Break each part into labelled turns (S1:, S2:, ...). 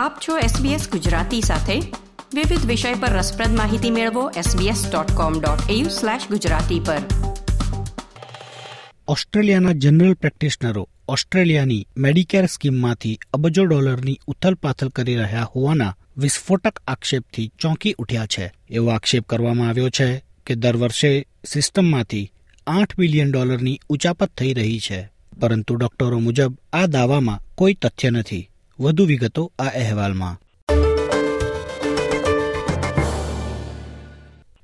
S1: આપ છો SBS ગુજરાતી સાથે. વિવિધ વિષય પર રસપ્રદ માહિતી મેળવો sbs.com.au/gujarati પર.
S2: ઓસ્ટ્રેલિયાના જનરલ પ્રેક્ટિશનરો ઓસ્ટ્રેલિયાની મેડિકેર સ્કીમમાંથી અબજો ડોલરની ઉથલપાથલ કરી રહ્યા હોવાના વિસ્ફોટક આક્ષેપથી ચોંકી ઉઠ્યા છે. એવો આક્ષેપ કરવામાં આવ્યો છે કે દર વર્ષે સિસ્ટમમાંથી આઠ બિલિયન ડોલરની ઉચાપત થઈ રહી છે. પરંતુ ડોક્ટરો મુજબ આ દાવામાં કોઈ તથ્ય નથી. વધુ વિગતો આ અહેવાલમાં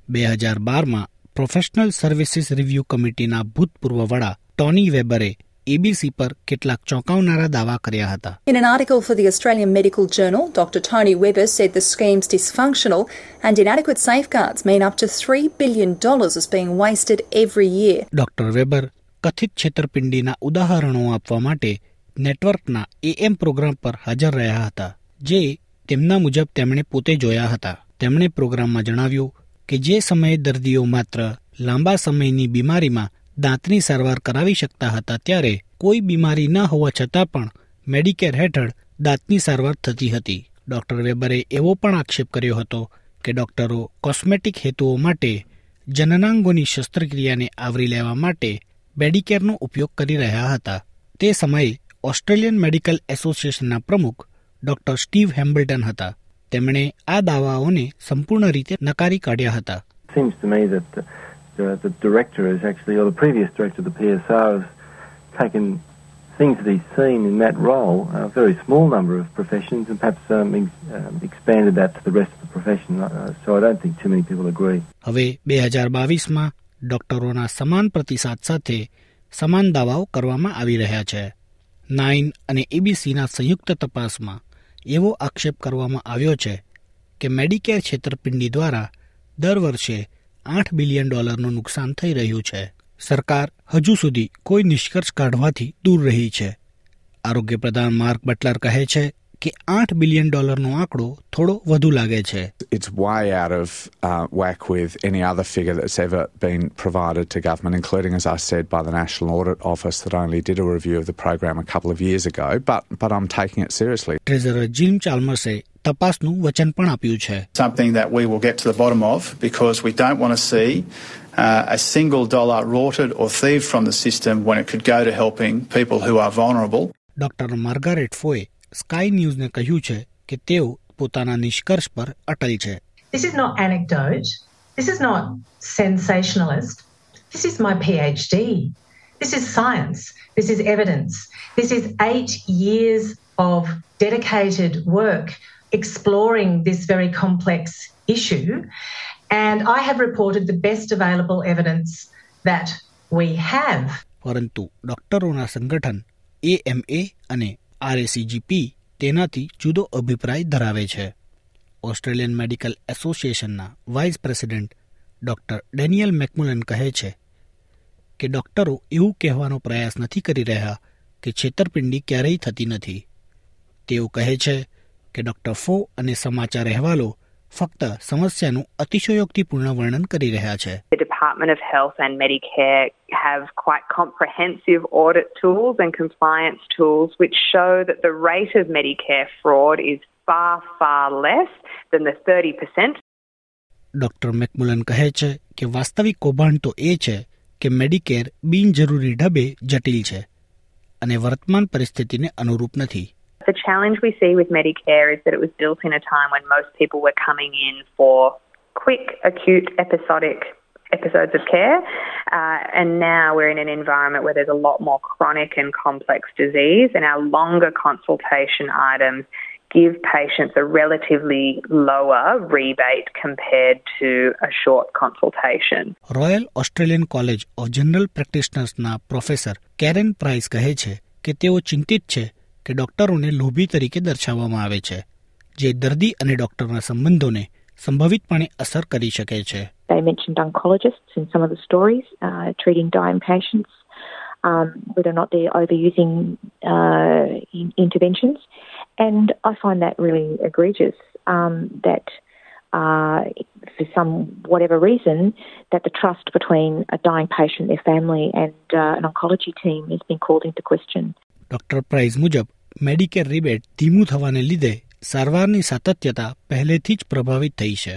S2: બે હજાર બારમાં પ્રોફેશનલ સર્વિસીસ રિવ્યુ કમિટીના ભૂતપૂર્વ વડા ટોની વેબરે એબીસી પર કેટલાક ચોંકાવનારા દાવા કર્યા હતા
S3: In an article for the Australian Medical Journal, Dr. Tony Webber said the scheme's dysfunctional and inadequate safeguards mean up to $3 billion is being wasted every year.
S2: Doctor Weber કથિત છેતરપિંડીના ઉદાહરણો આપવા માટે નેટવર્કના એએમ પ્રોગ્રામ પર હાજર રહ્યા હતા, જે તેમના મુજબ તેમણે પોતે જોયા હતા. તેમણે પ્રોગ્રામમાં જણાવ્યું કે જે સમયે દર્દીઓ માત્ર લાંબા સમયની બીમારીમાં દાંતની સારવાર કરાવી શકતા હતા ત્યારે કોઈ બીમારી ન હોવા છતાં પણ મેડિકેર હેઠળ દાંતની સારવાર થતી હતી. ડોક્ટર વેબરે એવો પણ આક્ષેપ કર્યો હતો કે ડોક્ટરો કોસ્મેટિક હેતુઓ માટે જનનાંગોની શસ્ત્રક્રિયાને આવરી લેવા માટે મેડિકેરનો ઉપયોગ કરી રહ્યા હતા. તે સમયે ઓસ્ટ્રેલિયન મેડિકલ એસોસિએશનના પ્રમુખ ડોક્ટર સ્ટીવ હેમ્બલ્ટન હતા તેમણે આ દાવાઓને સંપૂર્ણ રીતે નકારી કાઢ્યા હતા
S4: seems to me that the, the, the director has actually, or the previous director of the PSR, has taken things that he's seen in that role, a very small number of professions, and perhaps um, ex- um, expanded that to the rest of the profession. Uh, so I don't think too many people agree.
S2: હવે બે હજાર બાવીસમાં ડોક્ટરોના સમાન પ્રતિસાદ સાથે સમાન દાવાઓ કરવામાં આવી રહ્યા છે નાઇન અને એબીસીના સંયુક્ત તપાસમાં એવો આક્ષેપ કરવામાં આવ્યો છે કે મેડિકેર છેતરપિંડી દ્વારા દર વર્ષે આઠ બિલિયન ડોલરનું નુકસાન થઈ રહ્યું છે. સરકાર હજુ સુધી કોઈ નિષ્કર્ષ કાઢવાથી દૂર રહી છે. આરોગ્ય પ્રધાન માર્ક બટલર કહે છે કે આઠ બિલિયન ડોલરનો આંકડો થોડો વધુ લાગે છે
S5: it's way out of uh, whack with any other figure that's ever been provided to government, including, as I said, by the National Audit Office that only did a review of the program a couple of years ago. But but I'm taking it seriously.
S2: Treasurer Jim ચાલ્મર્સે તપાસનું વચન પણ આપ્યું છે
S6: something that we will get to the bottom of because we don't want to see uh, a single dollar rorted or thieved from the system when it could go to helping people who are vulnerable.
S2: Doctor Margaret ફોએ sky ન્યૂઝને કહ્યું છે કે તેઓ પોતાના નિષ્કર્ષ પર અટલ છે
S7: This is not anecdote. This is not sensationalist. This is my PhD. This is science. This is evidence. This is eight years of dedicated work exploring this very complex issue. And I have reported the best available evidence that we have.
S2: પરંતુ ડોક્ટરોના સંગઠન AMA અને આરએસીજીપી તેનાથી જુદો અભિપ્રાય ધરાવે છે. Australian medical એસોસિએશનના vice president doctor Daniel McMullen કહે છે કે ડોક્ટરો એવું કહેવાનો પ્રયાસ નથી કરી રહ્યા કે છેતરપિંડી ક્યારેય થતી નથી. તેઓ કહે છે કે ડોક્ટર ફો અને સમાચાર અહેવાલો ફક્ત સમસ્યાનું અતિશયોક્તિપૂર્ણ વર્ણન કરી રહ્યા છે
S8: The Department of Health and Medicare have quite comprehensive audit tools and compliance tools which show that the rate of Medicare fraud is far, far less than the 30%
S2: doctor McMullen કહે છે કે વાસ્તવિક કૌભાંડ તો એ છે કે મેડિકેર બિનજરૂરી ઢબે જટિલ છે અને વર્તમાન પરિસ્થિતિને અનુરૂપ નથી
S8: The challenge we see with Medicare is that it was built in a time when most people were coming in for quick, acute, episodic episodes of care. Uh, and now we're in an environment where there's a lot more chronic and complex disease, and our longer consultation items give patients a relatively lower rebate compared to a short consultation.
S2: Royal Australian College of General પ્રેક્ટિશનર્સના professor Karen Price કહે છે કે તેઓ ચિંતિત છે કે ડોક્ટરોને લોભી તરીકે દર્શાવવામાં આવે છે જે દર્દી અને ડોક્ટરના સંબંધોને સંભવિતપણે અસર કરી શકે છે
S9: They mentioned oncologists in some of the stories, uh, treating dying patients, um, whether or not they're overusing uh, in- interventions. And I find that really egregious um, that uh, for some whatever reason, that the trust between a dying patient, their family, and uh, an oncology team has been called into question.
S2: Doctor Price મુજબ Medicare rebate ધીમું થવાને લીધે સારવારની સાતત્યતા પહેલેથી જ પ્રભાવિત થઈ છે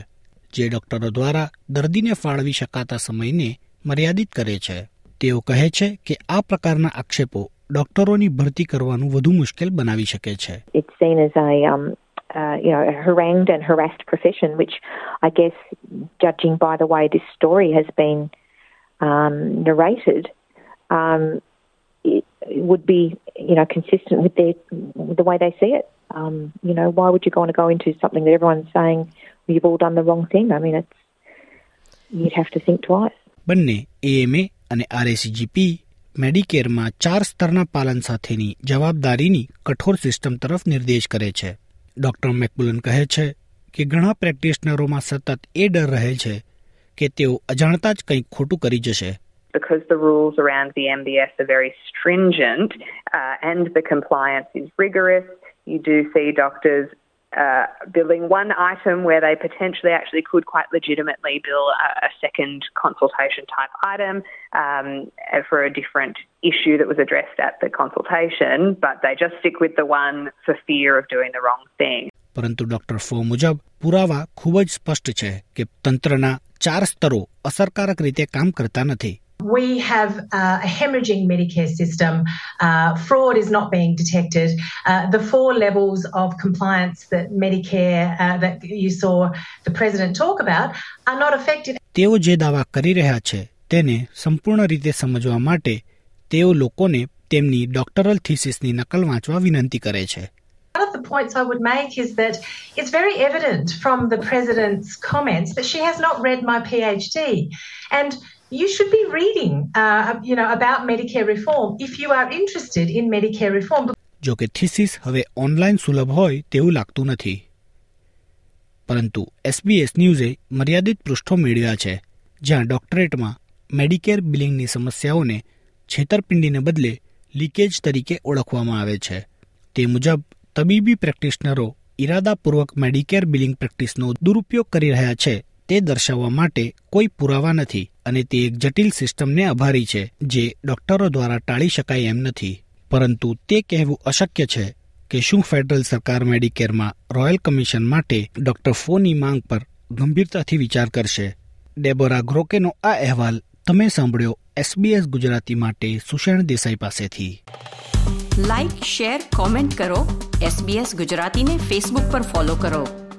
S2: જે ડોક્ટરો દ્વારા દર્દીને ફાળવી શકાતા સમયને મર્યાદિત કરે છે તેઓ કહે છે કે આ પ્રકારના આક્ષેપો ડોક્ટરોની ભરતી કરવાનું વધુ મુશ્કેલ બનાવી શકે છે
S9: um, uh, you know, a harangued and harassed profession, which I guess, judging by the way this story has been um, narrated, um, would be, you know, consistent with their with the way they see it. Um, you know, why would you want to go into something that everyone's saying you've all done the wrong thing? I mean, it's you'd have to think twice.
S2: બંને AMA અને RACGP મેડિકેરમાં ચાર સ્તરના પાલન સાથેની જવાબદારીની કઠોર system તરફ નિર્દેશ કરે છે ડોક્ટર મેકબુલન કહે છે કે ઘણા પ્રેક્ટિશનરોમાં સતત એ ડર રહે છે કે તેઓ અજાણતા જ કંઈક ખોટું કરી જશે
S8: because the rules around the MBS are very stringent uh, and the compliance is rigorous. You do see doctors uh, billing one item where they potentially actually could quite legitimately bill a, a second consultation type item um, for a different issue that was addressed at the consultation, but they just stick with the one for fear of doing the wrong thing.
S2: પરંતુ doctor Foy મુજબ પુરાવા ખૂબ જ સ્પષ્ટ છે કે તંત્રના ચાર સ્તરો અસરકારક રીતે કામ કરતા નથી
S7: We have uh, a hemorrhaging Medicare system. Uh, fraud is not being detected. Uh, the four levels of compliance that Medicare, uh, that you saw the President talk about, are not effective.
S2: તેઓ જે દાવા કરી રહ્યા છે તેને સંપૂર્ણ રીતે સમજવા માટે તેઓ લોકોને તેમની ડોક્ટરલ થીસીસની નકલ વાંચવા વિનંતી કરે છે
S7: One of the points I would make is that it's very evident from the President's comments that she has not read my PhD. And you should be reading, uh, you know, about Medicare reform if you are interested in Medicare reform.
S2: જો કે thesis હવે online સુલભ હોય તેવું લાગતું નથી. પરંતુ SBS ન્યૂઝે મર્યાદિત પૃષ્ઠો મેળવ્યા છે જ્યાં ડોક્ટરેટમાં મેડિકેર બિલિંગની સમસ્યાઓને છેતરપિંડીને બદલે લીકેજ તરીકે ઓળખવામાં આવે છે. તે મુજબ તબીબી પ્રેક્ટિશનરો ઇરાદાપૂર્વક મેડિકેર બિલિંગ પ્રેક્ટિસનો દુરુપયોગ કરી રહ્યા છે તે દર્શાવવા માટે કોઈ પુરાવા નથી. અને તે એક જટિલ સિસ્ટમને આભારી છે જે ડોક્ટરો દ્વારા ટાળી શકાય એમ નથી. પરંતુ તે કહેવું અશક્ય છે કે શું ફેડરલ સરકાર મેડિકેરમાં રોયલ કમિશન માટે ડોક્ટર ફોની માંગ પર ગંભીરતાથી વિચાર કરશે? ડેબોરા ગ્રોકેનો આ અહેવાલ તમે સાંભળ્યો એસબીએસ ગુજરાતી માટે સુષેણ દેસાઈ પાસેથી.
S1: લાઇક શેર, કોમેન્ટ કરો. એસબીએસ ગુજરાતીને ફેસબુક પર ફોલો કરો.